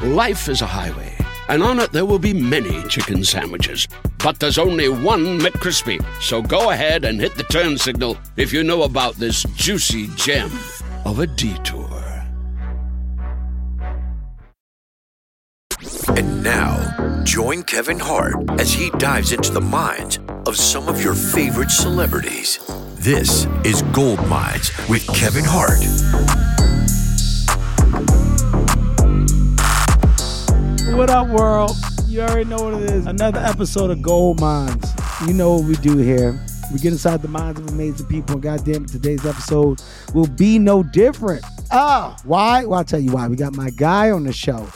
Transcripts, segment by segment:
Life is a highway, and on it there will be many chicken sandwiches. But there's only one McCrispy. So go ahead and hit the turn signal if you know about this juicy gem of a detour. And now, join Kevin Hart as he dives into the minds of some of your favorite celebrities. This is Gold Minds with Kevin Hart. What up, world? You already know what it is. Another episode of Gold Minds. You know what we do here. We get inside the minds of amazing people, and goddamn it, today's episode will be no different. Ah, why? Well, I'll tell you why. We got my guy on the show.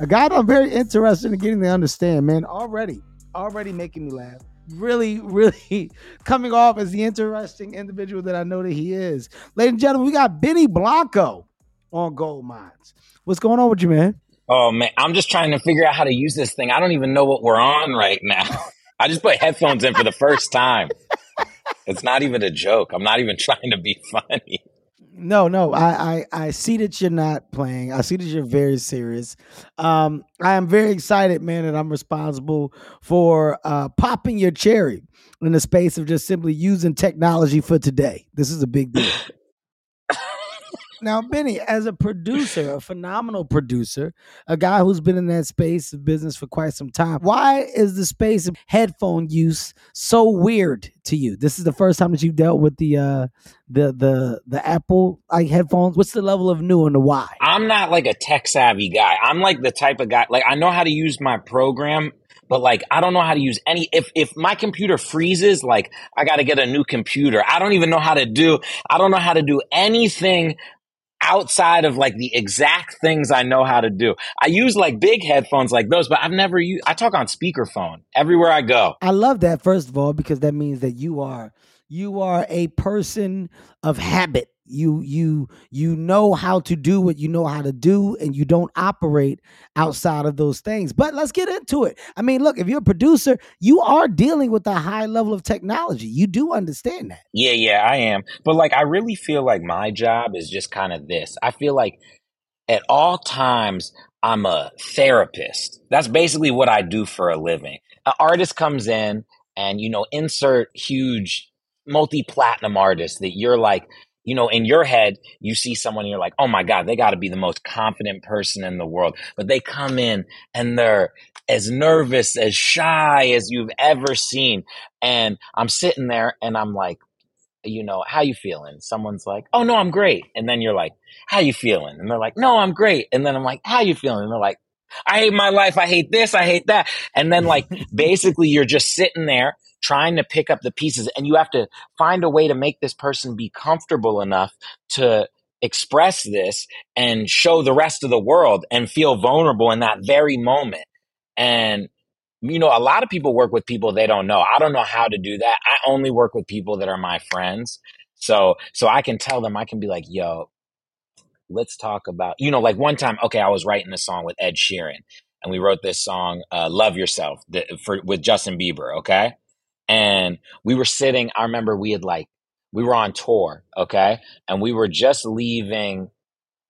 A guy that I'm very interested in getting to understand, man. Already, already making me laugh. Really, really coming off as the interesting individual that I know that he is. Ladies and gentlemen, we got Benny Blanco on Gold Minds. What's going on with you, man? Oh man, I'm just trying to figure out how to use this thing. I don't even know what we're on right now. I just put headphones in for the first time. It's not even a joke. I'm not even trying to be funny. No, no, I, I, I see that you're not playing. I see that you're very serious. Um, I am very excited, man, that I'm responsible for uh, popping your cherry in the space of just simply using technology for today. This is a big deal. Now, Benny, as a producer, a phenomenal producer, a guy who's been in that space of business for quite some time, why is the space of headphone use so weird to you? This is the first time that you've dealt with the uh the the the Apple like headphones. What's the level of new and the why? I'm not like a tech savvy guy. I'm like the type of guy like I know how to use my program but like I don't know how to use any if if my computer freezes like I got to get a new computer. I don't even know how to do I don't know how to do anything outside of like the exact things I know how to do. I use like big headphones like those, but I've never used, I talk on speakerphone everywhere I go. I love that first of all because that means that you are you are a person of habit you you you know how to do what you know how to do and you don't operate outside of those things. But let's get into it. I mean look if you're a producer you are dealing with a high level of technology. You do understand that. Yeah yeah i am. But like i really feel like my job is just kind of this. I feel like at all times i'm a therapist. That's basically what i do for a living. An artist comes in and you know insert huge multi-platinum artist that you're like you know, in your head, you see someone and you're like, oh my God, they got to be the most confident person in the world. But they come in and they're as nervous, as shy as you've ever seen. And I'm sitting there and I'm like, you know, how you feeling? Someone's like, oh no, I'm great. And then you're like, how you feeling? And they're like, no, I'm great. And then I'm like, how you feeling? And they're like, I hate my life. I hate this. I hate that. And then like basically you're just sitting there trying to pick up the pieces and you have to find a way to make this person be comfortable enough to express this and show the rest of the world and feel vulnerable in that very moment. And you know, a lot of people work with people they don't know. I don't know how to do that. I only work with people that are my friends. So so I can tell them I can be like, "Yo, let's talk about, you know, like one time, okay, I was writing a song with Ed Sheeran and we wrote this song, uh, Love Yourself for, with Justin Bieber. Okay. And we were sitting, I remember we had like, we were on tour. Okay. And we were just leaving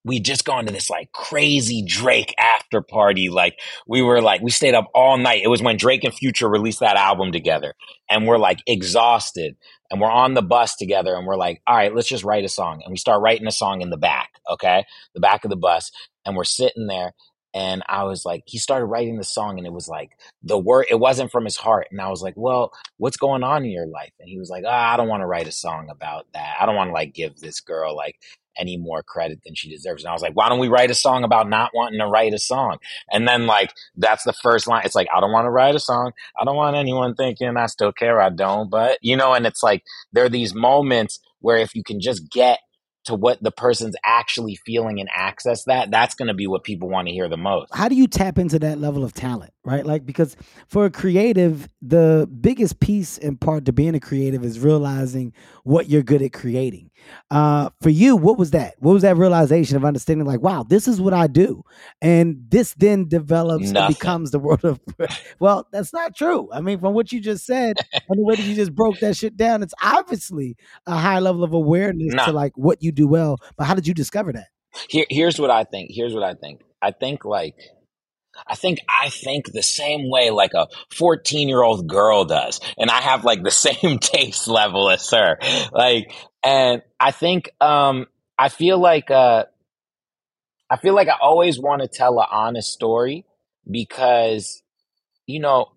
we just gone to this like crazy Drake after party. Like we were like, we stayed up all night. It was when Drake and Future released that album together and we're like exhausted and we're on the bus together and we're like, all right, let's just write a song. And we start writing a song in the back. Okay. The back of the bus. And we're sitting there and I was like, he started writing the song and it was like the word, it wasn't from his heart. And I was like, well, what's going on in your life? And he was like, oh, I don't want to write a song about that. I don't want to like give this girl like any more credit than she deserves. And I was like, why don't we write a song about not wanting to write a song? And then like that's the first line. It's like, I don't want to write a song. I don't want anyone thinking I still care. I don't. But you know, and it's like there are these moments where if you can just get to what the person's actually feeling and access that, that's going to be what people want to hear the most. How do you tap into that level of talent, right? Like, because for a creative, the biggest piece and part to being a creative is realizing what you're good at creating. Uh, for you, what was that? What was that realization of understanding, like, wow, this is what I do? And this then develops Nothing. and becomes the world of, well, that's not true. I mean, from what you just said and the way that you just broke that shit down, it's obviously a high level of awareness nah. to like what you do well. But how did you discover that? Here, here's what I think. Here's what I think. I think like I think I think the same way like a 14 year old girl does. And I have like the same taste level as her. Like, and I think, um, I feel like, uh, I feel like I always want to tell an honest story because, you know,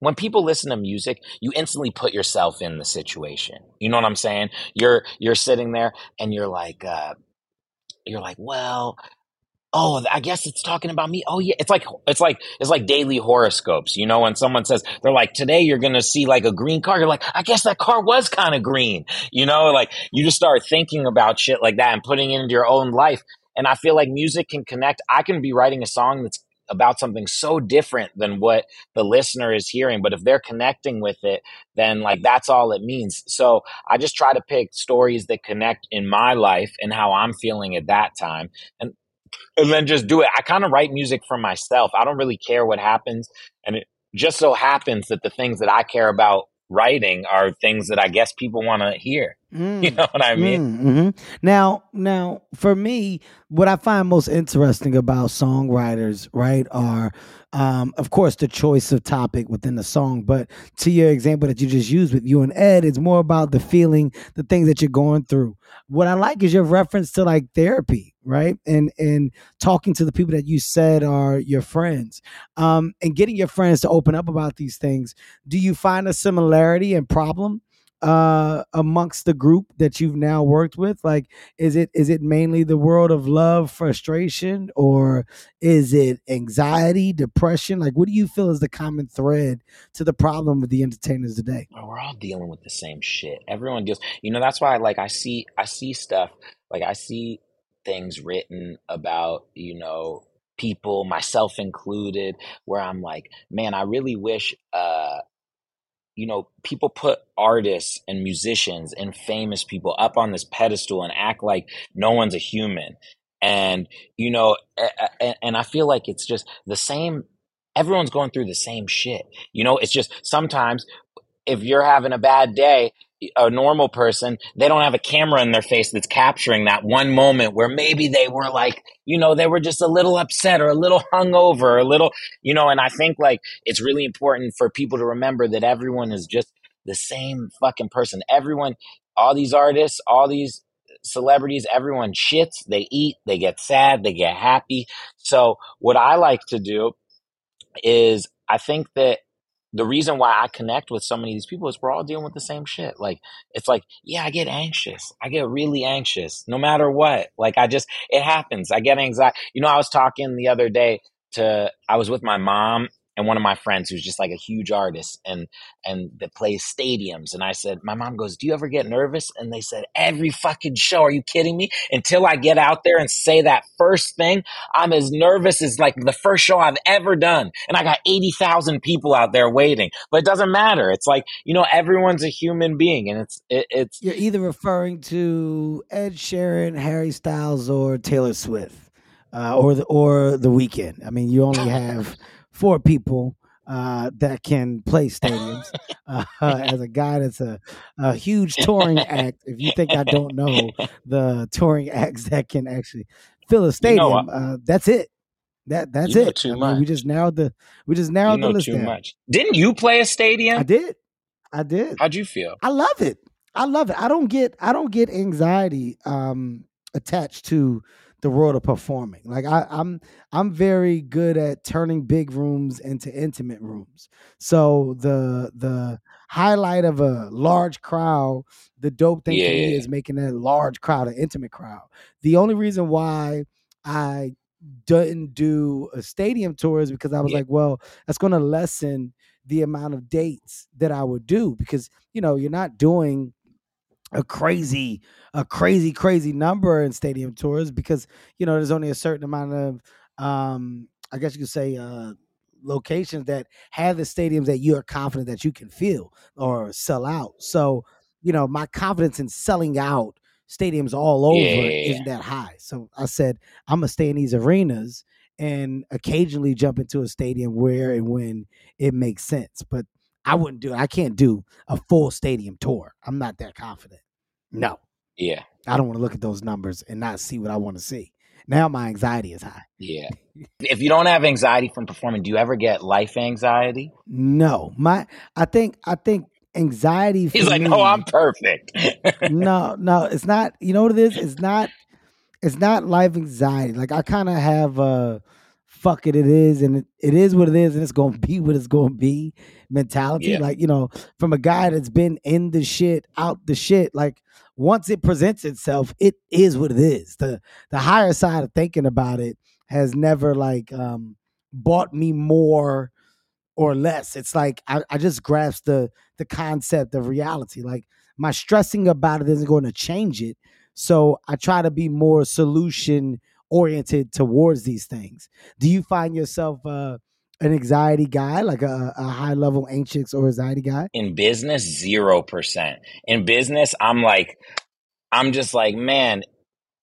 when people listen to music, you instantly put yourself in the situation. You know what I'm saying? You're you're sitting there and you're like, uh, you're like, well, oh, I guess it's talking about me. Oh yeah, it's like it's like it's like daily horoscopes. You know, when someone says they're like, today you're gonna see like a green car, you're like, I guess that car was kind of green. You know, like you just start thinking about shit like that and putting it into your own life. And I feel like music can connect. I can be writing a song that's about something so different than what the listener is hearing. But if they're connecting with it, then like that's all it means. So I just try to pick stories that connect in my life and how I'm feeling at that time. And and then just do it. I kind of write music for myself. I don't really care what happens. And it just so happens that the things that I care about writing are things that I guess people want to hear. Mm. You know what I mean? Mm, mm-hmm. Now, now for me, what I find most interesting about songwriters, right, are um, of course the choice of topic within the song. But to your example that you just used with you and Ed, it's more about the feeling, the things that you're going through. What I like is your reference to like therapy, right? And and talking to the people that you said are your friends, um, and getting your friends to open up about these things. Do you find a similarity and problem? Uh amongst the group that you've now worked with? Like is it is it mainly the world of love frustration or is it anxiety depression? Like what do you feel is the common thread to the problem with the entertainers today? We're all dealing with the same shit. Everyone deals you know that's why like i see i see stuff like i see things written about you know people myself included where i'm like man i really wish uh you know, people put artists and musicians and famous people up on this pedestal and act like no one's a human. And, you know, and I feel like it's just the same. Everyone's going through the same shit. You know, it's just sometimes if you're having a bad day, a normal person, they don't have a camera in their face that's capturing that one moment where maybe they were like, you know, they were just a little upset or a little hungover or a little, you know, and I think like it's really important for people to remember that everyone is just the same fucking person. Everyone, all these artists, all these celebrities, everyone shits, they eat, they get sad, they get happy. So what I like to do is I think that the reason why I connect with so many of these people is we're all dealing with the same shit. Like, it's like, yeah, I get anxious. I get really anxious no matter what. Like, I just, it happens. I get anxiety. You know, I was talking the other day to, I was with my mom and one of my friends who's just like a huge artist and and that plays stadiums and i said my mom goes do you ever get nervous? And they said every fucking show are you kidding me? Until i get out there and say that first thing i'm as nervous as like the first show i've ever done and i got 80,000 people out there waiting. But it doesn't matter. It's like you know everyone's a human being and it's it, it's you're either referring to ed sheeran harry styles or taylor swift uh, or the or the Weeknd. I mean, you only have for people uh, that can play stadiums. Uh, as a guy that's a, a huge touring act, if you think I don't know the touring acts that can actually fill a stadium, you know, uh, that's it. That that's it. Too I much. Mean, we just narrowed the we just narrowed you know the list too down. much. Didn't you play a stadium? I did. I did. How'd you feel? I love it. I love it. I don't get I don't get anxiety um attached to the world of performing. Like I, I'm I'm very good at turning big rooms into intimate rooms. So the the highlight of a large crowd, the dope thing yeah, for me is making a large crowd an intimate crowd. The only reason why I didn't do a stadium tour is because I was yeah. like, well, that's going to lessen the amount of dates that I would do because you know you're not doing a crazy a crazy crazy number in stadium tours because you know there's only a certain amount of um i guess you could say uh locations that have the stadiums that you are confident that you can fill or sell out. So you know my confidence in selling out stadiums all over yeah. isn't that high. So i said i'm gonna stay in these arenas and occasionally jump into a stadium where and when it makes sense. But i wouldn't do it i can't do a full stadium tour i'm not that confident no Yeah. I don't want to look at those numbers and not see what I want to see. Now my anxiety is high. Yeah. if you don't have anxiety from performing, do you ever get life anxiety? No, my I think I think anxiety. He's like, me- no, I'm perfect. no, no, it's not. You know what it is? It's not. It's not life anxiety. Like I kind of have a fuck it, it is, and it, it is what it is, and it's gonna be what it's gonna be mentality. Yeah. Like you know, from a guy that's been in the shit, out the shit. Like once it presents itself, it is what it is. The the higher side of thinking about it has never like um bought me more or less. It's like I, I just grasp the the concept of reality. Like my stressing about it isn't going to change it. So I try to be more solution oriented towards these things. Do you find yourself uh, an anxiety guy, like a, a high level anxious or anxiety guy? in business, zero percent. In business, I'm like, I'm just like, man,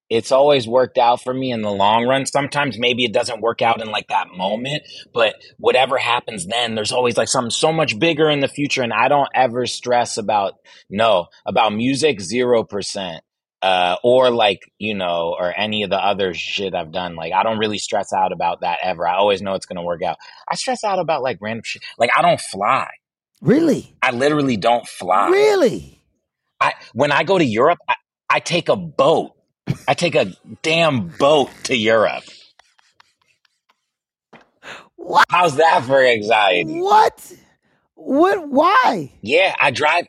it's always worked out for me in the long run. Sometimes maybe it doesn't work out in like that moment, but whatever happens then, there's always like something so much bigger in the future. And I don't ever stress about, no, about music, zero percent. Uh, or like, you know, or any of the other shit I've done. Like, I don't really stress out about that ever. I always know it's to work out. I stress out about like random shit. Like, I don't fly. Really? I literally don't fly. Really? I when I go to Europe, I, I take a boat. I take a damn boat to Europe. What? How's that for anxiety? What? What? Why? Yeah, I drive.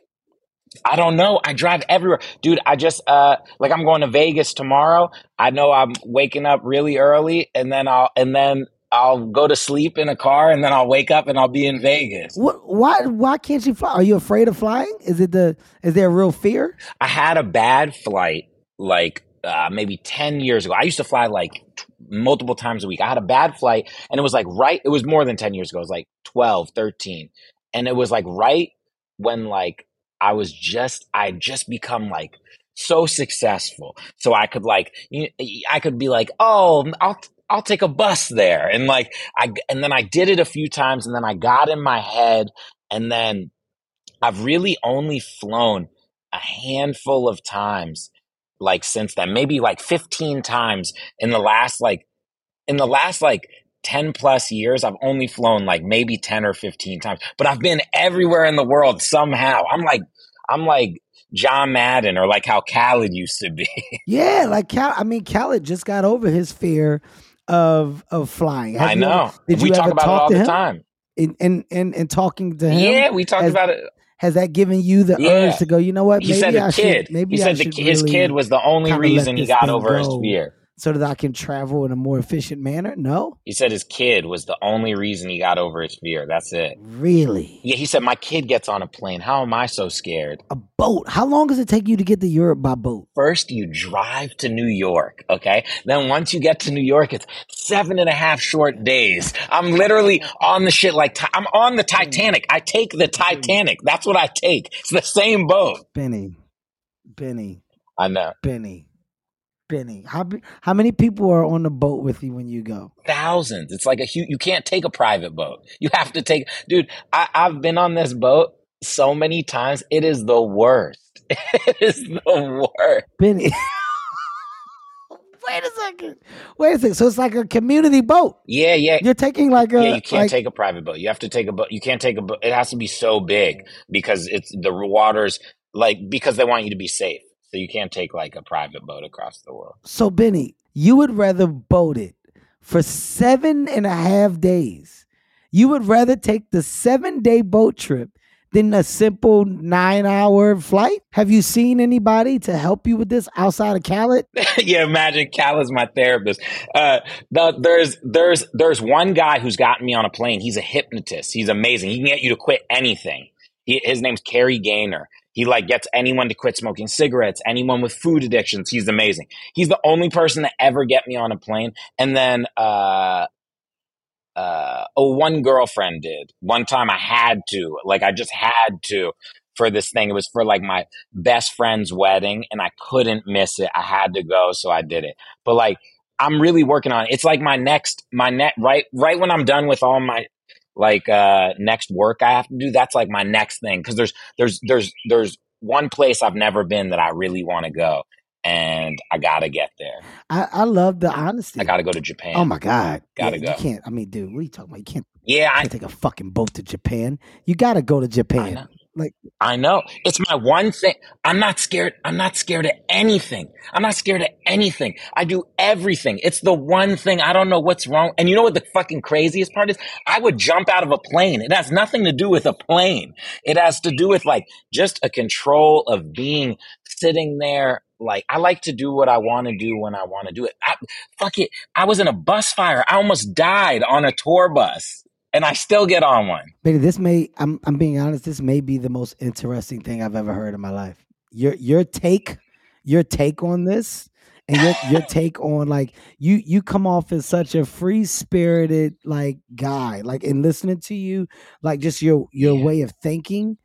I don't know. I drive everywhere, dude. I just uh like I'm going to Vegas tomorrow. I know I'm waking up really early, and then I'll and then I'll go to sleep in a car, and then I'll wake up and I'll be in Vegas. What? Why? Why can't you fly? Are you afraid of flying? Is it the? Is there a real fear? I had a bad flight like uh, maybe 10 years ago. I used to fly like t- multiple times a week. I had a bad flight and it was like right, it was more than 10 years ago. It was like 12, 13. And it was like right when like I was just, I just become like so successful. So I could like, I could be like, oh, I'll, I'll take a bus there. And like, I, and then I did it a few times and then I got in my head and then I've really only flown a handful of times like since then maybe like 15 times in the last like in the last like 10 plus years i've only flown like maybe 10 or 15 times but i've been everywhere in the world somehow i'm like i'm like john madden or like how khaled used to be Yeah, like Cal. I mean, Khaled just got over his fear of of flying. Have i know ever- did we you talk ever about it talk all to the time In, in in in talking to him, yeah we talked has- about it has that given you the Yeah. urge to go? You know what? he Maybe said I the should. kid Maybe he I said the, should his kid was the only reason he got over his fear so that I can travel in a more efficient manner. No, he said his kid was the only reason he got over his fear that's it really. Yeah, he said, My kid gets on a plane. How am I so scared? A boat. How long does it take you to get to Europe by boat? First, you drive to New York, okay? Then, once you get to New York, it's seven and a half short days. I'm literally on the shit like, I'm on the Titanic. I take the Titanic. That's what I take. It's the same boat. Benny, Benny, I know. Benny, Benny. How how many people are on the boat with you when you go? Thousands. It's like a huge, you can't take a private boat. You have to take, dude, I, I've been on this boat so many times. It is the worst. It is the worst. Benny. Wait a second. Wait a second. So it's like a community boat. Yeah, yeah. You're taking like a yeah, you can't like, take a private boat. You have to take a boat. You can't take a boat. It has to be so big because it's the waters like because they want you to be safe. So you can't take like a private boat across the world. So Benny, you would rather boat it for seven and a half days. You would rather take the seven day boat trip than a simple nine hour flight? Have you seen anybody to help you with this outside of Khaled? yeah, imagine Cal is my therapist. Uh, the, there's there's there's one guy who's gotten me on a plane. He's a hypnotist. He's amazing. He can get you to quit anything. He, his name's Kerry Gaynor. He like gets anyone to quit smoking cigarettes, anyone with food addictions. He's amazing. He's the only person to ever get me on a plane. And then uh uh oh one girlfriend did. One time I had to, like I just had to for this thing. It was for like my best friend's wedding and I couldn't miss it. I had to go, so I did it. But like I'm really working on it. It's like my next my net right right when I'm done with all my like uh next work I have to do, that's like my next thing because there's there's there's there's one place I've never been that I really want to go and I gotta get there. I, I love the honesty. I gotta go to Japan. Oh my god, Gotta Yeah, go. You can't. I mean, dude, what are you talking about? You can't, Yeah, I, can't take a fucking boat to Japan. You got to go to I Japan. Like, I know. It's my one thing. I'm not scared. I'm not scared of anything. I'm not scared of anything. I do everything. It's the one thing. I don't know what's wrong. And you know what the fucking craziest part is? I would jump out of a plane. It has nothing to do with a plane. It has to do with like just a control of being sitting there. Like I like to do what I want to do when I want to do it. I, fuck it. I was in a bus fire. I almost died on a tour bus and I still get on one. baby, this may. I'm. I'm being honest. This may be the most interesting thing I've ever heard in my life. Your your take, your take on this, and your your take on like you you come off as such a free spirited like guy. Like in listening to you, like just your your Yeah. way of thinking.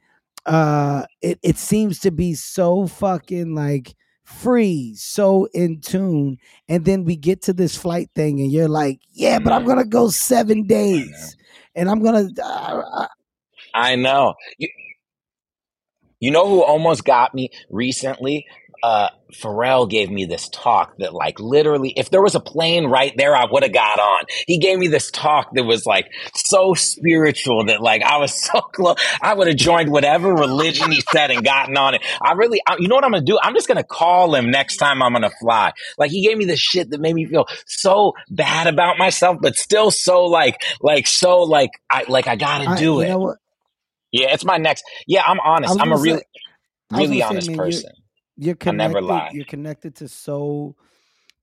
Uh, it it seems to be so fucking like free, so in tune. And then we get to this flight thing, and you're like, yeah, but I'm gonna go seven I know. days, and I'm gonna. Uh, I know. You, you know who almost got me recently? Uh, Pharrell gave me this talk that, like, literally, if there was a plane right there, I would have got on. He gave me this talk that was like so spiritual that, like, I was so close. I would have joined whatever religion he said and gotten on it. I really, I, you know what I'm gonna do? I'm just gonna call him next time I'm gonna fly. Like, he gave me this shit that made me feel so bad about myself, but still so like, like, so like, I like, I gotta I, do it. Yeah, it's my next. Yeah, I'm honest. I'm a really. Really gonna say, honest man, person. you're I never connected. lie. You're connected to so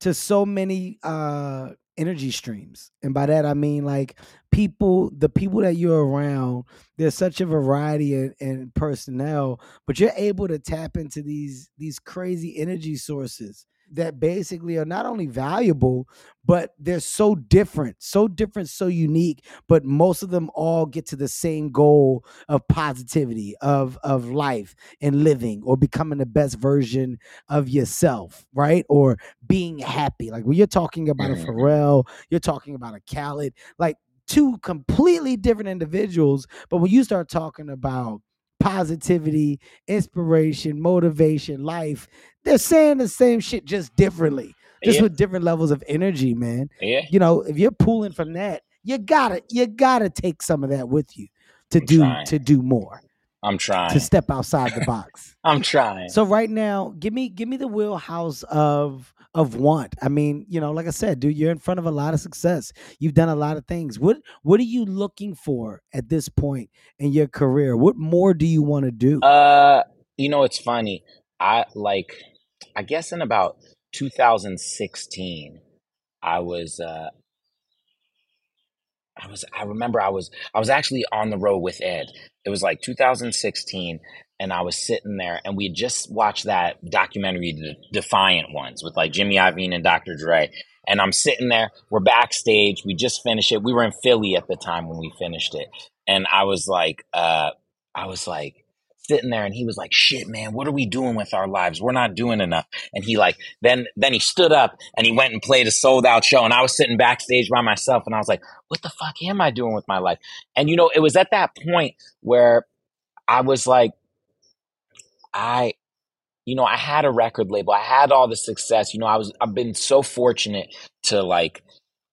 to so many uh energy streams, and by that I mean like people, the people that you're around. There's such a variety in, in personnel, but you're able to tap into these these crazy energy sources that basically are not only valuable, but they're so different, so different, so unique. But most of them all get to the same goal of positivity, of of life and living, or becoming the best version of yourself, right? Or being happy. Like when you're talking about a Mhm. Pharrell, you're talking about a Khaled, like two completely different individuals. But when you start talking about positivity, inspiration, motivation, life, they're saying the same shit just differently, just Yeah, with different levels of energy, man. yeah. You know, if you're pulling from that, you gotta you gotta take some of that with you to I'm do trying. to do more, I'm trying to step outside the box. I'm trying. So right now, give me give me the wheelhouse of of want. I mean, you know, like I said, dude, you're in front of a lot of success. You've done a lot of things. What what are you looking for at this point in your career? What more do you want to do? Uh, you know, it's funny. I like, I guess in about 2016, I was, uh, I was, I remember I was, I was actually on the road with Ed. It was like 2016, and I was sitting there, and we had just watched that documentary, The Defiant Ones, with like Jimmy Iovine and Dr. Dre. And I'm sitting there, we're backstage, we just finished it. We were in Philly at the time when we finished it. And I was like, uh, I was like, sitting there and he was like shit man what are we doing with our lives? We're not doing enough. And he like then then he stood up and he went and played a sold out show. And i was sitting backstage by myself and i was like what the fuck am i doing with my life? And you know it was at that point where i was like i you know i had a record label. I had all the success. You know i was i've been so fortunate to like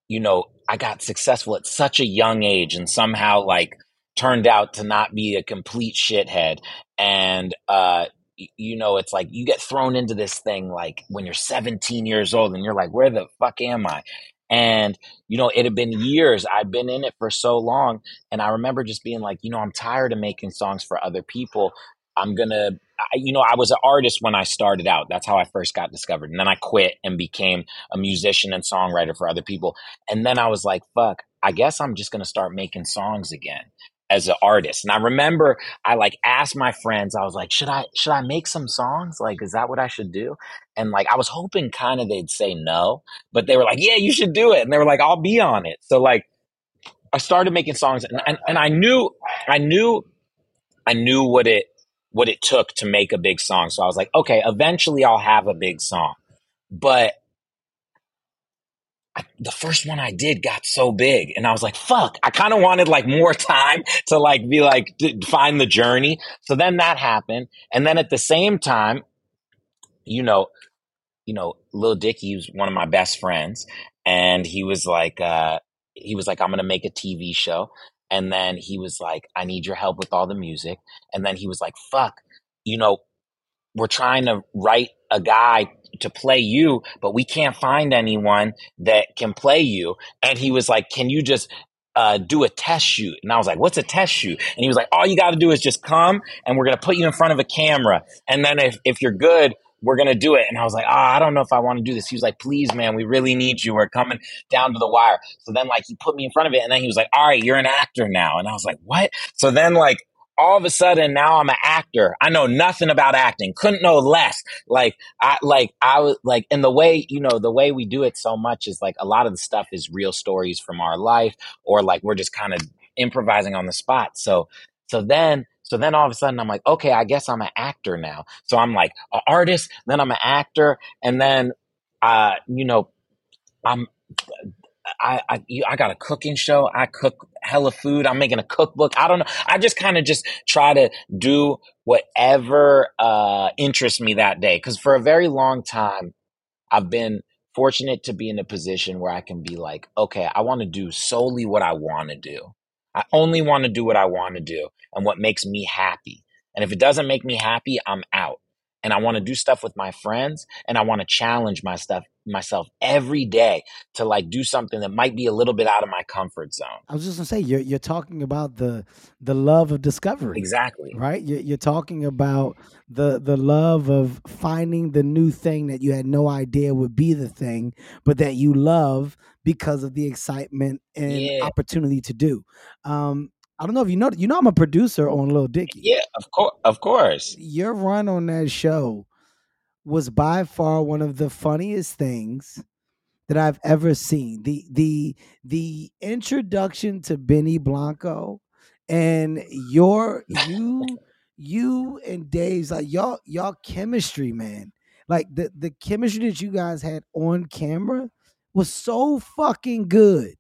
you know i got successful at such a young age and somehow like turned out to not be a complete shithead. And uh you know it's like you get thrown into this thing like when you're 17 years old and you're like where the fuck am i? And you know it had been years. I've been in it for so long and i remember just being like you know i'm tired of making songs for other people. I'm gonna I, you know i was an artist when i started out. That's how i first got discovered. And then i quit and became a musician and songwriter for other people. And then i was like fuck i guess i'm just gonna start making songs again as an artist. And I remember I like asked my friends, I was like, should I should I make some songs? Like, is that what I should do? And like I was hoping kind of they'd say no, but they were like, yeah, you should do it. And they were like, I'll be on it. So like I started making songs and, and, and I knew I knew I knew what it what it took to make a big song. So I was like, okay, eventually I'll have a big song. But I, the first one I did got so big and I was like, fuck, I kind of wanted like more time to like be like, find the journey. So then that happened. And then at the same time, you know, you know, Lil Dicky was one of my best friends and he was like, uh, he was like, I'm going to make a TV show. And then he was like, I need your help with all the music. And then he was like, fuck, you know, we're trying to write a guy to play you, but we can't find anyone that can play you. And he was like, Can you just uh, do a test shoot? And I was like, What's a test shoot? And he was like, All you got to do is just come and we're going to put you in front of a camera. And then if, if you're good, we're going to do it. And I was like, Oh, I don't know if I want to do this. He was like, Please, man, we really need you. We're coming down to the wire. So then, like, he put me in front of it. And then he was like, All right, you're an actor now. And I was like, What? So then, like, all of a sudden now I'm an actor. I know nothing about acting. Couldn't know less. Like I like I was like in the way, you know, the way we do it so much is like a lot of the stuff is real stories from our life or like we're just kind of improvising on the spot. So so then so then all of a sudden I'm like, okay, I guess I'm an actor now. So I'm like an artist, then I'm an actor, and then uh, you know, I'm I, I, you I got a cooking show. I cook hella food. I'm making a cookbook. I don't know. I just kind of just try to do whatever uh, interests me that day. Because for a very long time, I've been fortunate to be in a position where I can be like, okay, I want to do solely what I want to do. I only want to do what I want to do and what makes me happy. And if it doesn't make me happy, I'm out and I want to do stuff with my friends and I want to challenge my stuff myself every day to like do something that might be a little bit out of my comfort zone. I was just gonna say you're you're talking about the the love of discovery. Exactly. Right? You're, you're talking about the the love of finding the new thing that you had no idea would be the thing, but that you love because of the excitement and yeah. opportunity to do. Um, I don't know if you know. You know, I'm a producer on Lil Dicky. Yeah, of course, of course. Your run on that show was by far one of the funniest things that I've ever seen. The the the introduction to Benny Blanco and your you you and Dave's like y'all y'all chemistry, man. Like the the chemistry that you guys had on camera was so fucking good.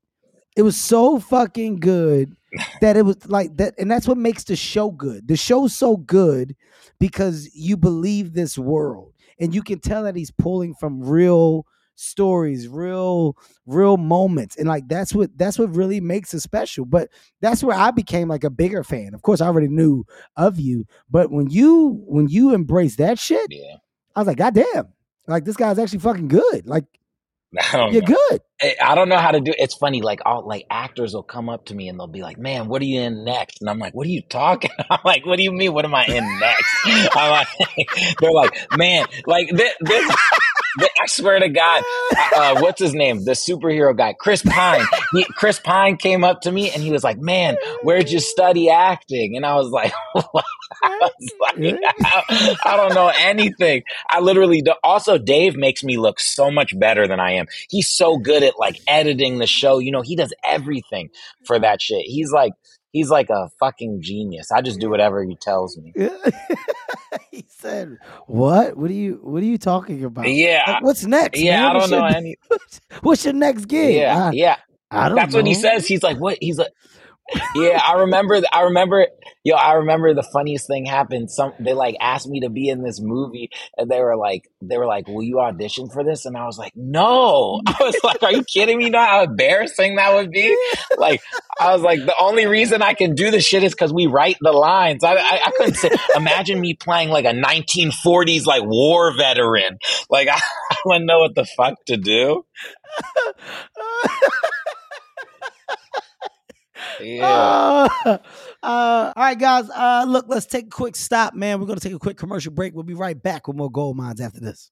It was so fucking good that it was like that, and that's what makes the show good. The show's so good because you believe this world, and you can tell that he's pulling from real stories, real, real moments, and like that's what that's what really makes it special. But that's where I became like a bigger fan. Of course, I already knew of you, but when you when you embrace that shit, yeah. I was like, God damn, like this guy's actually fucking good. Like you're know. good. I don't know how to do. It. It's funny, like all like actors will come up to me and they'll be like, "Man, what are you in next?" And I'm like, "What are you talking?" I'm like, "What do you mean? What am I in next?" I'm like, they're like, "Man, like this." this I swear to God, uh, what's his name? The superhero guy, Chris Pine. He, Chris Pine came up to me and he was like, "Man, where'd you study acting?" And I was like, like I, I, don't know anything. I literally do. also Dave makes me look so much better than I am. He's so good at like editing the show. You know, he does everything for that shit. He's like he's like a fucking genius. I just do whatever he tells me. he said, "What? What are you? What are you talking about? Yeah, like, what's next? Yeah, man? I don't what's know your, any. What's your next gig? Yeah, I, yeah. I don't. That's know. what he says. He's like, what? He's like, yeah, I remember. I remember. Yo, I remember the funniest thing happened. Some they like asked me to be in this movie, and they were like, they were like, "Will you audition for this?" And I was like, "No." I was like, "Are you kidding me? You know how embarrassing that would be?" Like, I was like, the only reason I can do this shit is because we write the lines. I, I, I couldn't say. Imagine me playing like a 1940s like war veteran. Like, I, I wouldn't know what the fuck to do. Yeah. Uh, uh, all right, guys. Uh, look, let's take a quick stop, man. We're going to take a quick commercial break. We'll be right back with more Gold Minds after this.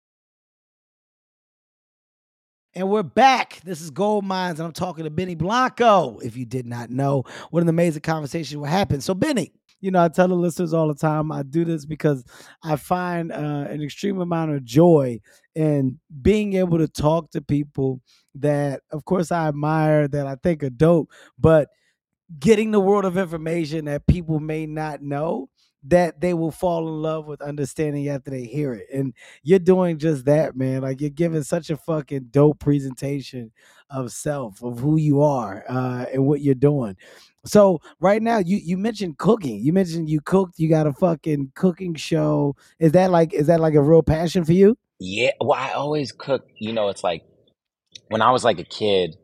And we're back. This is Gold Minds, and I'm talking to Benny Blanco. If you did not know, what an amazing conversation will happen. So, Benny, you know, I tell the listeners all the time, I do this because I find uh, an extreme amount of joy in being able to talk to people that, of course, I admire, that I think are dope, but getting the world of information that people may not know that they will fall in love with understanding after they hear it. And you're doing just that, man. Like you're giving such a fucking dope presentation of self, of who you are, uh, and what you're doing. So right now, you you mentioned cooking. You mentioned you cooked. You got a fucking cooking show. Is that like is that like a real passion for you? Yeah, well, I always cook. You know, it's like when I was like a kid.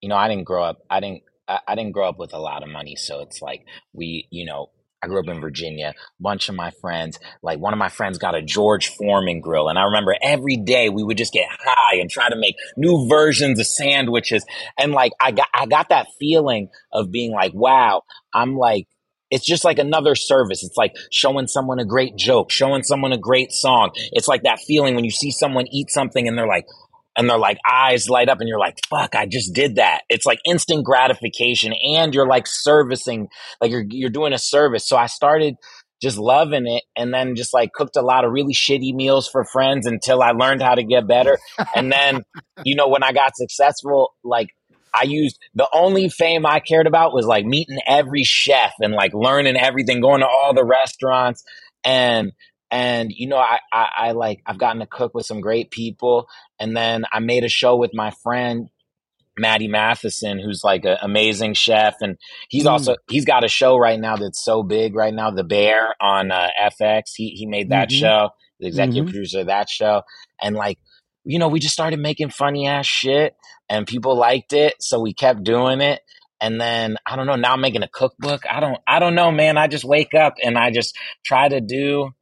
You know, I didn't grow up. I didn't. I, I didn't grow up with a lot of money, so it's like we. You know, I grew up in Virginia. Bunch of my friends, like one of my friends got a George Foreman grill. And I remember every day we would just get high and try to make new versions of sandwiches. And like, I got, I got that feeling of being like, wow, I'm like, it's just like another service. It's like showing someone a great joke, showing someone a great song. It's like that feeling when you see someone eat something and they're like, and they're like eyes light up and you're like fuck i just did that. It's like instant gratification and you're like servicing like you're you're doing a service. So i started just loving it and then just like cooked a lot of really shitty meals for friends until i learned how to get better. And then you know when i got successful like I used the only fame I cared about was like meeting every chef and like learning everything, going to all the restaurants. And and you know I, I, I like i've gotten to cook with some great people and then i made a show with my friend Matty Matheson, who's like an amazing chef, and he's mm. also he's got a show right now that's so big right now, The Bear on uh, FX. He he made that mm-hmm. show, the executive mm-hmm. producer of that show, and like you know, we just started making funny ass shit, and people liked it, so we kept doing it. And then I don't know. Now I'm making a cookbook. I don't I don't know, man. I just wake up and I just try to do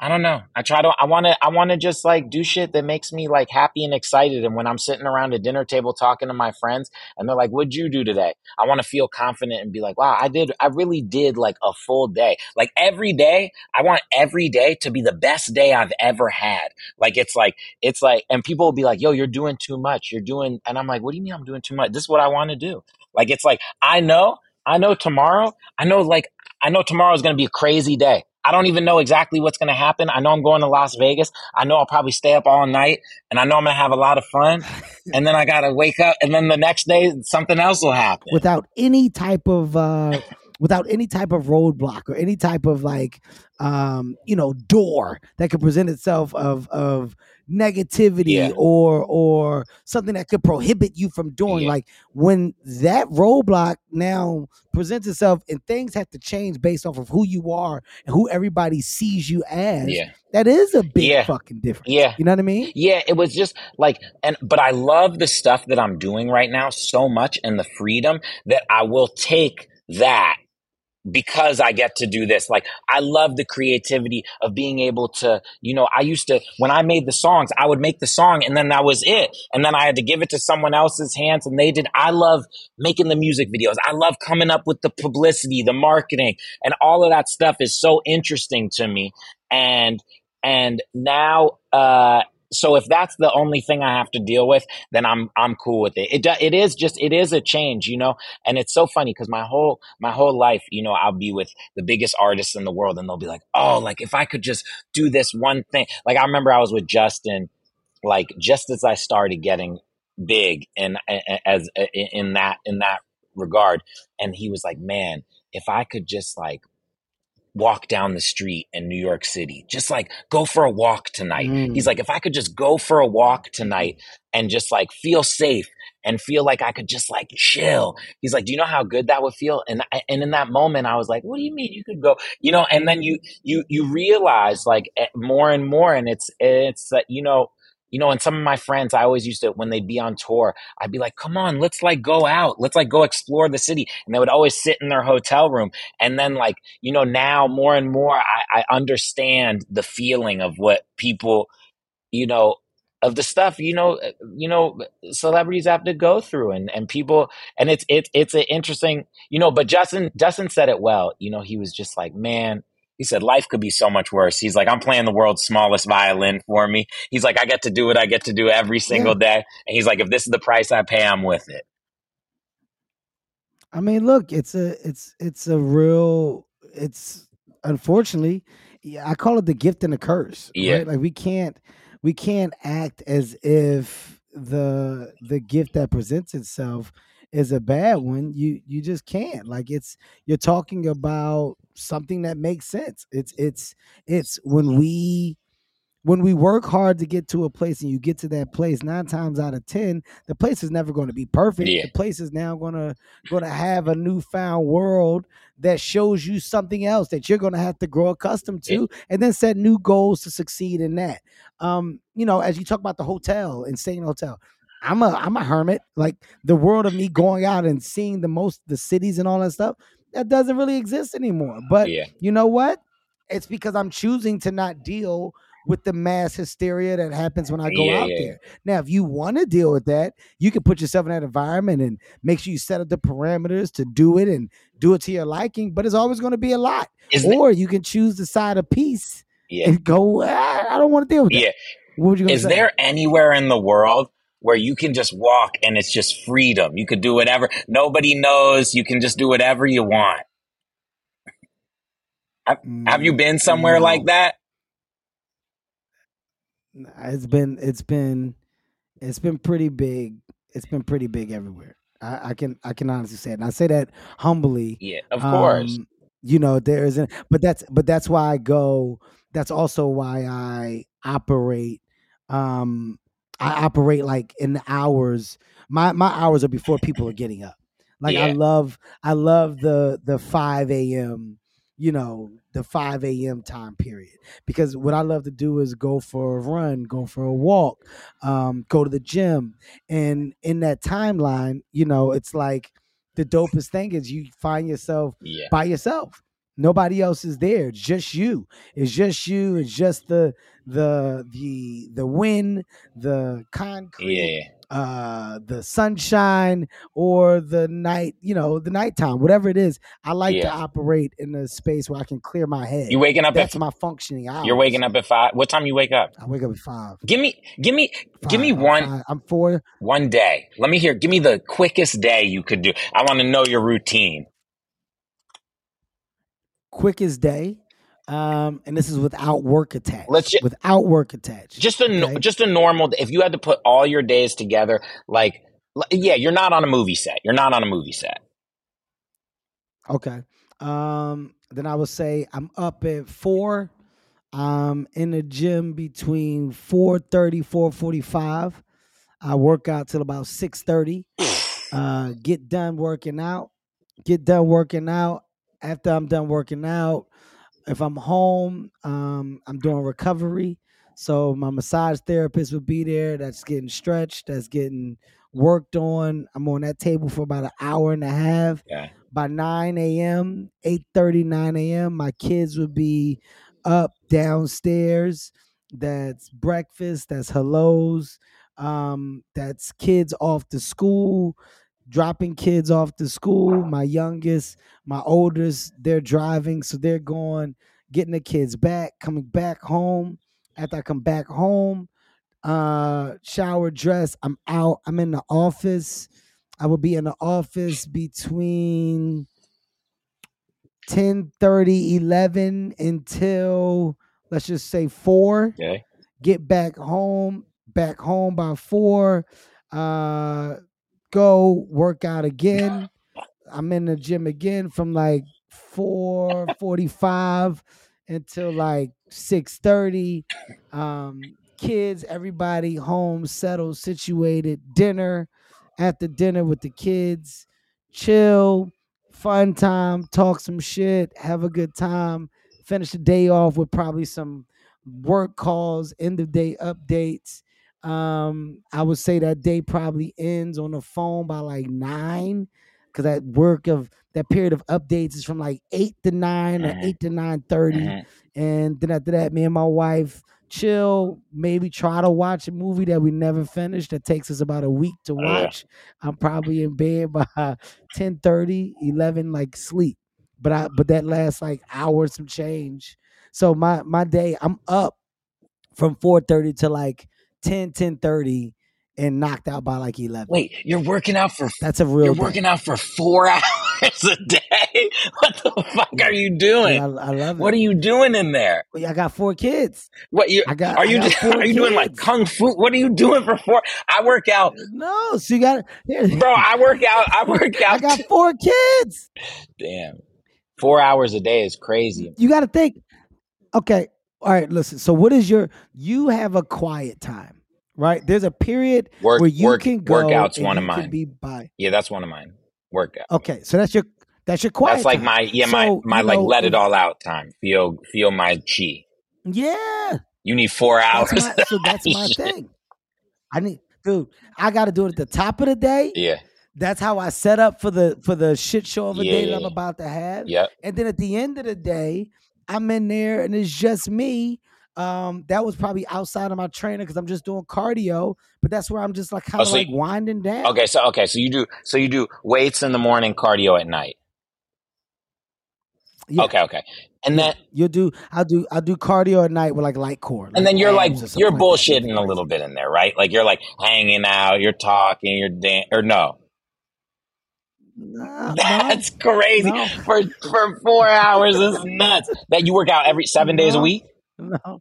I don't know. I try to I want to I want to just like do shit that makes me like happy and excited and when I'm sitting around a dinner table talking to my friends and they're like what'd you do today? I want to feel confident and be like, "Wow, I did I really did like a full day." Like every day, I want every day to be the best day I've ever had. Like it's like it's like and people will be like, "Yo, you're doing too much. You're doing" and I'm like, "What do you mean I'm doing too much? This is what I want to do." Like it's like I know I know tomorrow, I know like I know tomorrow is going to be a crazy day. I don't even know exactly what's going to happen. I know I'm going to Las Vegas. I know I'll probably stay up all night and I know I'm going to have a lot of fun. and then I got to wake up and then the next day something else will happen. Without any type of, uh, without any type of roadblock or any type of like, um, you know, door that could present itself of, of, negativity yeah. or or something that could prohibit you from doing yeah. like when that roadblock now presents itself and things have to change based off of who you are and who everybody sees you as yeah. that is a big yeah. fucking difference yeah you know what i mean yeah it was just like and but i love the stuff that i'm doing right now so much and the freedom that i will take that because I get to do this. Like, I love the creativity of being able to, you know, I used to, when I made the songs, I would make the song and then that was it. And then I had to give it to someone else's hands and they did. I love making the music videos. I love coming up with the publicity, the marketing, and all of that stuff is so interesting to me. And, and now, uh, so if that's the only thing I have to deal with, then I'm I'm cool with it. It it is just it is a change, you know. And it's so funny because my whole my whole life, you know, I'll be with the biggest artists in the world, and they'll be like, "Oh, like if I could just do this one thing." Like I remember I was with Justin, like just as I started getting big, and as in that in that regard, and he was like, "Man, if I could just like walk down the street in New York City. Just like go for a walk tonight. Mm. He's like, if I could just go for a walk tonight and just like feel safe and feel like I could just like chill. He's like, do you know how good that would feel? And and in that moment, I was like, what do you mean you could go? You know, and then you you you realize like eh, more and more, and it's it's uh, you know you know, and some of my friends, I always used to, when they'd be on tour, I'd be like, come on, let's like go out. Let's like go explore the city. And they would always sit in their hotel room. And then like, you know, now more and more, I, I understand the feeling of what people, you know, of the stuff you know eh, you know celebrities have to go through and and people and it's it's it's an interesting you know but Justin Justin said it well you know he was just like man he said, life could be so much worse. He's like, I'm playing the world's smallest violin for me. He's like, I get to do what I get to do every single yeah. day. And he's like, if this is the price I pay, I'm with it. I mean, look, it's a, it's, it's a real, it's unfortunately, yeah, I call it the gift and the curse. Yeah. Right? Like we can't, we can't act as if the, the gift that presents itself is a bad one. You, you just can't like it's, you're talking about something that makes sense. It's it's it's when we when we work hard to get to a place and you get to that place nine times out of ten the place is never going to be perfect yeah. the place is now going to going to have a newfound world that shows you something else that you're going to have to grow accustomed to yeah. and then set new goals to succeed in that um you know as you talk about the hotel and staying in a hotel I'm a I'm a hermit. Like the world of me going out and seeing the most the cities and all that stuff that doesn't really exist anymore. But yeah. you know what? It's because I'm choosing to not deal with the mass hysteria that happens when I go yeah, out yeah. there. Now, if you want to deal with that, you can put yourself in that environment and make sure you set up the parameters to do it and do it to your liking. But it's always going to be a lot. Isn't or it? you can choose the side of peace yeah. and go. Ah, I don't want to deal with that. Yeah. What would you? Is say? there anywhere in the world where you can just walk and it's just freedom. You could do whatever. Nobody knows. You can just do whatever you want. Have, you been somewhere no. like that? It's been it's been it's been pretty big. It's been pretty big everywhere. I, I can I can honestly say it. And I say that humbly. Yeah, of course. Um, you know, there isn't but that's but that's why I go that's also why I operate um I operate like in the hours. My my hours are before people are getting up. Like yeah. I love I love the the five a.m. You know the five a.m. time period because what I love to do is go for a run, go for a walk, um, go to the gym, and in that timeline, you know, it's like the dopest thing is you find yourself yeah. by yourself Nobody else is there. It's just you. It's just you. It's just the the the the wind, the concrete, yeah. uh, the sunshine, or the night. You know, the nighttime. Whatever it is, I like yeah. to operate in a space where I can clear my head. You waking up? That's at, my functioning hours. You're waking up at five. What time you wake up? I wake up at five. Give me, give me, five, give me one. i I'm four. One day. Let me hear. Give me the quickest day you could do. I want to know your routine quick as day. Um, and this is without work attached. Let's just, without work attached. Just a okay? just a normal. If you had to put all your days together, like yeah, you're not on a movie set. You're not on a movie set. Okay. Um, then I would say I'm up at four. I'm in the gym between 4:30, 4:45. I work out till about 6:30. uh, get done working out. Get done working out after I'm done working out, if I'm home, um, I'm doing recovery. So my massage therapist would be there. That's getting stretched. That's getting worked on. I'm on that table for about an hour and a half. Yeah. by 9 a.m., 8:30, 9 a.m., my kids would be up downstairs. That's breakfast, that's hellos, um, that's kids off to school, dropping kids off to school. My youngest, my oldest, they're driving, so they're going, getting the kids back, coming back home. After I come back home, uh, shower, dress, I'm out. I'm in the office. I will be in the office between 10 30, 11 until let's just say four. Okay. Get back home, back home by four. Uh go work out again. I'm in the gym again from like 4:45 until like 6:30. Um kids, everybody home, settled, situated, dinner, after dinner with the kids, chill, fun time, talk some shit, have a good time, finish the day off with probably some work calls, end of day updates. Um, I would say that day probably ends on the phone by like nine, because that work of that period of updates is from like eight to 9 or Mhm. eight to nine thirty, Mhm. and then after that, me and my wife chill, maybe try to watch a movie that we never finished that takes us about a week to yeah. watch. I'm probably in bed by 10 30, 11, like sleep. But I but that lasts like hours some change. So my my day, I'm up from 4:30 to like 10, 10 30 and knocked out by like 11. Wait, you're working out for That's a real you're working out for four hours a day. What the fuck are you Dude, doing? I, I love it. What are you doing in there? I got four kids. What you I got are you got just, are you doing like kung fu? What are you doing for four? I work out, uh, No, so you got it. bro. I work out. I work out. I got four kids. Damn, four hours a day is crazy. You got to think. Okay, all right. Listen. So, what is your? You have a quiet time, right? There's a period Work, where you work, can go. workouts. One of mine. Be by. Yeah, that's one of mine. Workout. Okay, so that's your that's your quiet. That's like time. my yeah my So, my you like know, let it all out time. Feel feel my chi. Yeah, You need four hours. that's my, so that's my thing. I need, dude. I got to do it at the top of the day. Yeah. That's how I set up for the for the shit show of a day that I'm Yeah. about to have. Yeah. And then at the end of the day, I'm in there and it's just me. Um, that was probably outside of my trainer because I'm just doing cardio, but that's where I'm just like kind Oh, of so like you- winding down. Okay. So okay. So you do so you do weights in the morning, cardio at night. Yeah. Okay. Okay. And then You'll do I'll do I'll do cardio at night with like light core. and then you're like abs or something you're like that. bullshitting a little bit in there, right? Like you're like hanging out, you're talking, you're dan- or no. Nah, That's crazy. No. For for four hours is nuts. That you work out every seven days a week? no.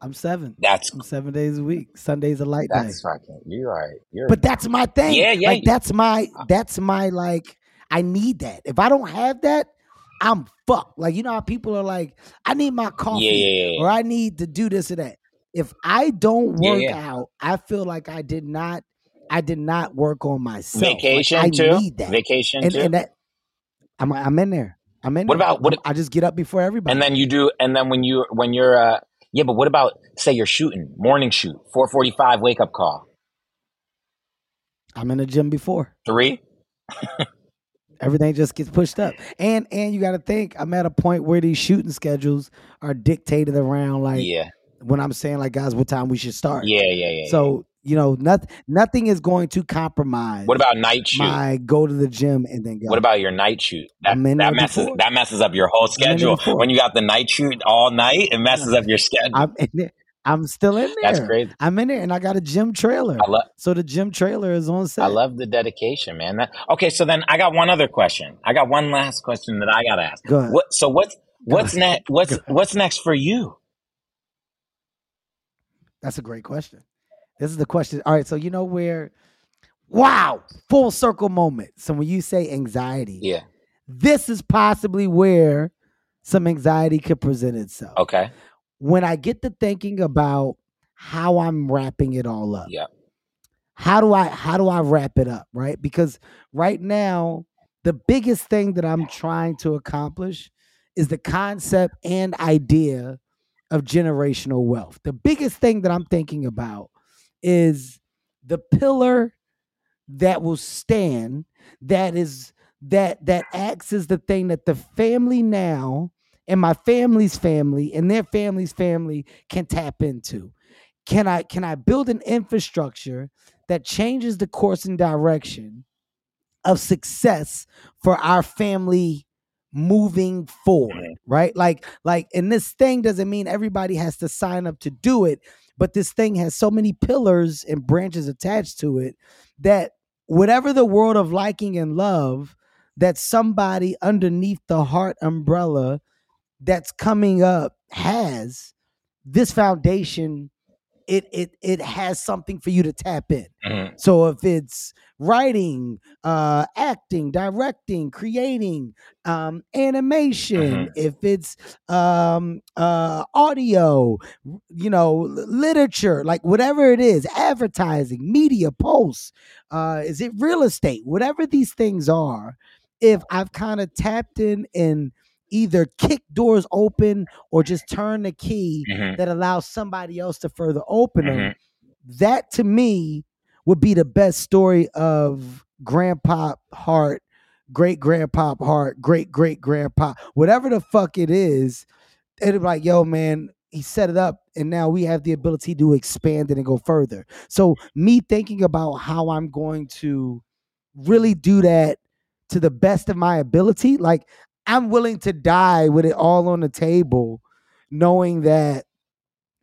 I'm seven. That's I'm seven days a week. Sunday's a light day. that's fucking you are you're But that's my thing. Yeah, yeah. Like that's my uh that's my like I need that. If I don't have that, I'm fucked. Like you know how people are like, I need my coffee yeah, yeah, yeah. or I need to do this or that. If I don't work out, I feel like I did not I did not work on myself. Like, Vacation I too. need that. Vacation and, too. and that I'm I'm in there. I'm in What about- what- I just get up before everybody. and then you do and then when you when you're uh yeah, but what about say you're shooting morning shoot four forty five wake up call I'm in the gym before. three Everything just gets pushed up. And and you gotta think, I'm at a point where these shooting schedules are dictated around like yeah when I'm saying like guys, what time we should start. yeah yeah yeah. So, you know, nothing nothing is going to compromise what about night shoot? my go to the gym and then go. What about your night shoot? That, that messes before. that messes up your whole schedule. When you got the night shoot all night, it messes up your schedule. I'm in there. I'm still in there. That's crazy. I'm in there and I got a gym trailer. I love so the gym trailer is on set. I love the dedication, man. That, okay, so then I got one other question. I got one last question that I gotta ask. Go ahead. What? So what's what's next? What's what's next for you? That's a great question. This is the question. All right, so you know where wow, full circle moment. So when you say anxiety, Yeah. this is possibly where some anxiety could present itself. Okay. When I get to thinking about how I'm wrapping it all up. Yeah. How do I how do I wrap it up, right? Because right now the biggest thing that I'm trying to accomplish is the concept and idea of generational wealth. The biggest thing that I'm thinking about is the pillar that will stand that is that that acts as the thing that the family now and my family's family and their family's family can tap into. Can i can i build an infrastructure that changes the course and direction of success for our family moving forward Mhm. right? Like like and this thing doesn't mean everybody has to sign up to do it but this thing has so many pillars and branches attached to it that whatever the world of liking and love that somebody underneath the Hart umbrella that's coming up has this foundation it it it has something for you to tap in Mhm. so if it's writing, uh, acting, directing, creating, um, animation, if it's um, uh, audio, you know, literature, like whatever it is, advertising, media, posts, uh, is it real estate? Whatever these things are, if I've kind of tapped in and either kick doors open or just turn the key Mhm. that allows somebody else to further open them Mhm. that to me would be the best story of grandpa Hart great grandpa Hart great great grandpa whatever the fuck it is it'd be like yo man he set it up and now we have the ability to expand it and go further so me thinking about how i'm going to really do that to the best of my ability like i'm willing to die with it all on the table knowing that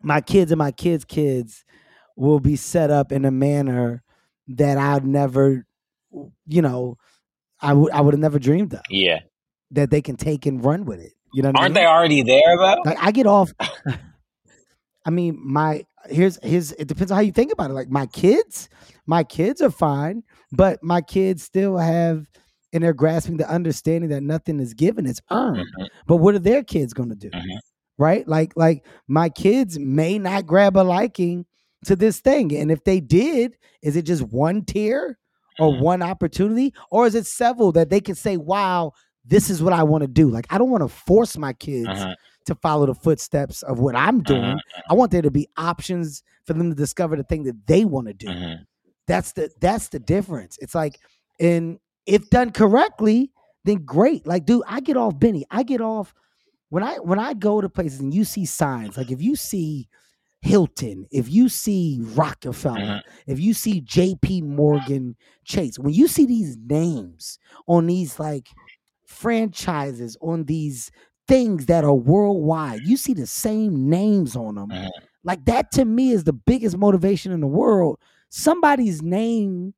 my kids and my kids kids will be set up in a manner that I'd never, you know, I would I would have never dreamed of Yeah. that they can take and run with it. You know, what Aren't I they already there though? Like I get off. I mean, my here's here's it depends on how you think about it. Like my kids, my kids are fine, but my kids still have, and they're grasping the understanding that nothing is given; it's earned. Mhm. But what are their kids going to do? Mhm. Right? Like like my kids may not grab a liking to this thing, and if they did, is it just one tier or Mhm. one opportunity, or is it several that they can say, "Wow, this is what I want to do"? Like I don't want to force my kids Uh-huh. to follow the footsteps of what I'm doing. Uh-huh. I want there to be options for them to discover the thing that they want to do. Mhm. That's the that's the difference. It's like, and if done correctly, then great. Like, dude, I get off Benny. I get off when I when I go to places and you see signs. Like if you see Hilton, if you see Rockefeller, Mhm. if you see J.P. Morgan Chase, when you see these names on these like franchises, on these things that are worldwide, you see the same names on them. Mhm. Like that to me is the biggest motivation in the world. Somebody's name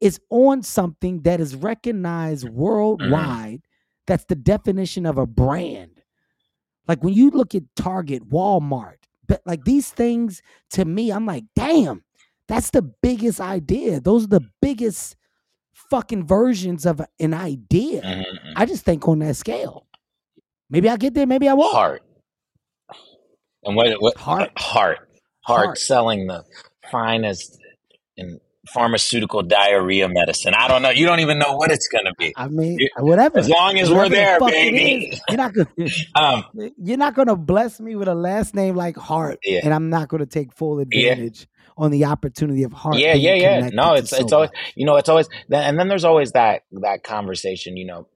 is on something that is recognized worldwide. That's the definition of a brand. Like when you look at Target, Walmart, but like these things to me, I'm like, damn, that's the biggest idea. Those are the biggest fucking versions of an idea. Mhm. Mhm. I just think on that scale. Maybe I'll get there, maybe I won't. Hart. And what what Hart. Hart. Hart Hart. selling the finest in pharmaceutical diarrhea medicine. I don't know. You don't even know what it's gonna be. I mean, You- whatever. As long as we're Whatever the there, baby. You're not gonna Um you're not gonna bless me with a last name like Hart, Yeah. and I'm not gonna take full Yeah. advantage on the opportunity of Hart. yeah yeah yeah no to it's so it's always much. you know it's always and then there's always that that conversation you know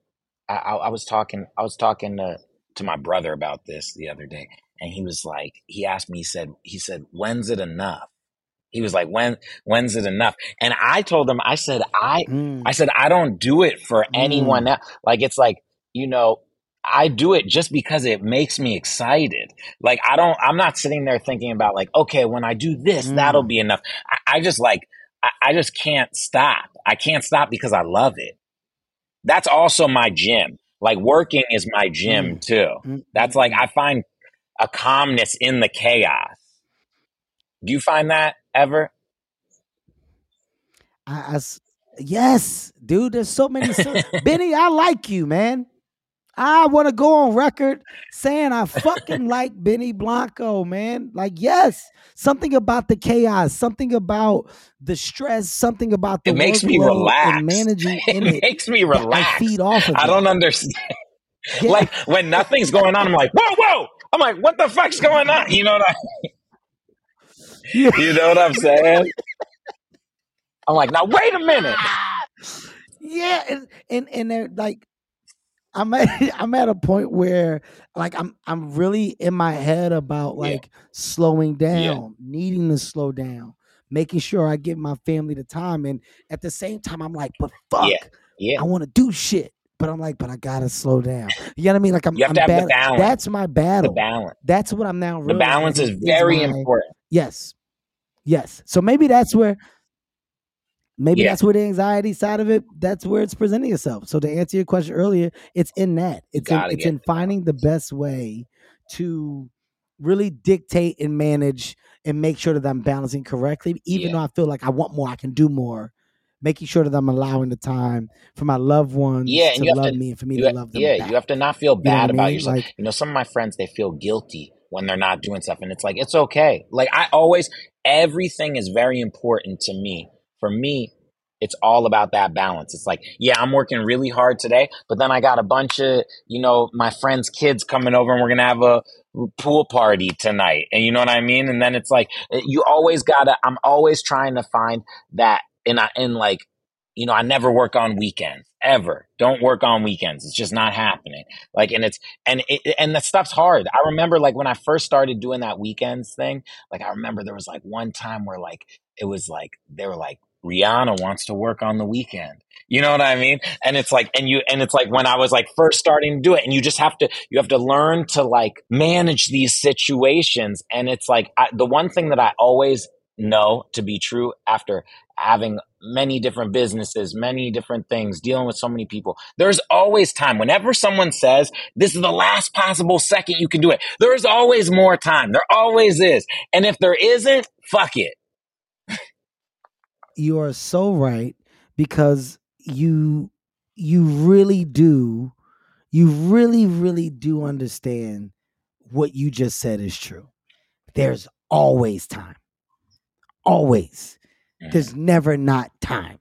I, I i was talking i was talking to to my brother about this the other day and he was like he asked me he said he said when's it enough he was like when when's it enough and i told him i said i Mm, i said i don't do it for anyone else like it's like you know I do it just because it makes me excited. Like I don't, I'm not sitting there thinking about like, okay, when I do this, Mm. that'll be enough. I, I just like, I, I just can't stop. I can't stop because I love it. That's also my gym. Like working is my gym Mm. too. mm, That's mm, like, mm. I find a calmness in the chaos. Do you find that ever? I, I s- yes, dude. There's so many. So, Benny, I like you, man. I want to go on record saying I fucking like Benny Blanco, man. Like, yes, something about the chaos, something about the stress, something about the It makes me relax. and managing in It it. makes me relax. I feed off of I don't understand. Yeah. Like when nothing's going on, I'm like, whoa, whoa. I'm like, what the fuck's going on? You know what I. you know what I'm saying? I'm like, now wait a minute. Yeah, and and and they're like I'm at I'm at a point where like I'm I'm really in my head about Yeah. like slowing Yeah. down, needing to slow down, making sure I give my family the time. And at the same time, I'm like, but fuck, Yeah. Yeah. I want to do shit. But I'm like, but I gotta slow down. You know what I mean? Like I'm, You have I'm to have the balance. That's my The battle. balance. That's what I'm now The balance is very my- important. Yes. Yes. So maybe that's where maybe Yeah. that's where the anxiety side of it, that's where it's presenting itself. So to answer your question earlier, it's in that. It's in, it's in finding the best way to really dictate and manage and make sure that I'm balancing correctly. Even Yeah. though I feel like I want more, I can do more. Making sure that I'm allowing the time for my loved ones Yeah, and to have love to- me and for me to ha- love them. yeah, back. you have to not feel You know bad I about mean? yourself. Like- you know, some of my friends they feel guilty when they're not doing stuff, and it's like it's okay. Like I always, everything is very important to me. For me, it's all about that balance. It's like, yeah, I'm working really hard today, but then I got a bunch of, you know, my friends' kids coming over, and we're gonna have a pool party tonight, and you know what I mean. And then it's like eh, you always gotta. I'm always trying to find that, and I and like you know, I never work on weekends ever. Don't work on weekends. It's just not happening. Like, and it's, and it, and that stuff's hard. I remember like when I first started doing that weekends thing, like I remember there was like one time where like, it was like, they were like, Rihanna wants to work on the weekend. You know what I mean? And it's like, and you, and it's like when I was like first starting to do it and you just have to, you have to learn to like manage these situations. And it's like, I, the one thing that I always know to be true after having many different businesses, many different things, dealing with so many people. There's always time. Whenever someone says this is the last possible second you can do it, there is always more time. There always is. And if there isn't, fuck it. you are so right because you you really do you really really do understand what you just said is true there's always time always. There's never not time.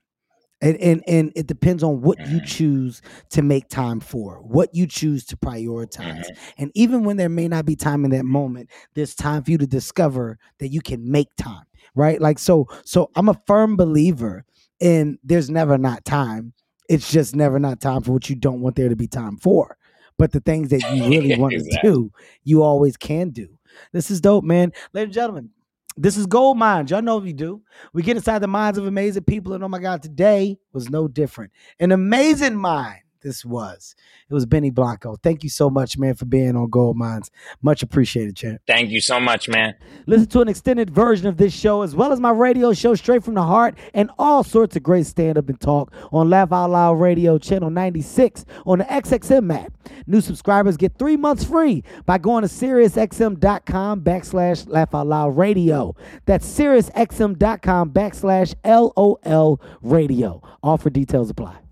And and, and it depends on what you Mhm. choose to make time for what you choose to prioritize. Mhm. and even when there may not be time in that moment there's time for you to discover that you can make time right? Like so so i'm a firm believer in there's never not time. It's just never not time for what you don't want there to be time for. But the things that you really want to do you always can do. This is dope man. Ladies and gentlemen this is gold minds y'all know we do. We get inside the minds of amazing people and oh my god today was no different. An amazing mind this was it was benny blanco thank you so much man for being on Gold Minds. much appreciated champ Thank you so much, man. Listen to an extended version of this show as well as my radio show Straight from the Hart and all sorts of great stand up and talk on Laugh Out Loud Radio channel 96 on the SXM app. New subscribers get three months free by going to SiriusXM.com backslash Laugh Out Loud Radio. That's SiriusXM.com backslash LOL Radio. All for details apply.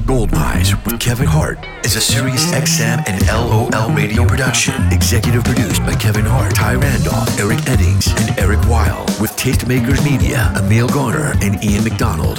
Gold Minds with Kevin Hart is a Sirius XM and LOL radio production. Executive produced by Kevin Hart, Ty Randolph, Eric Eddings, and Eric Weil. With Tastemakers Media, Emil Garner, and Ian McDonald.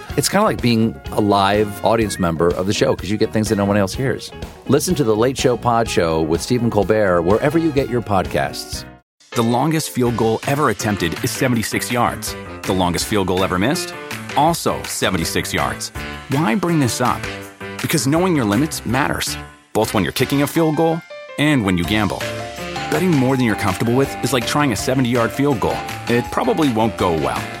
It's kind of like being a live audience member of the show because you get things that no one else hears. Listen to The Late Show Pod Show with Stephen Colbert wherever you get your podcasts. The longest field goal ever attempted is 76 yards. The longest field goal ever missed? Also 76 yards. Why bring this up? Because knowing your limits matters, both when you're kicking a field goal and when you gamble. Betting more than you're comfortable with is like trying a 70 yard field goal, it probably won't go well.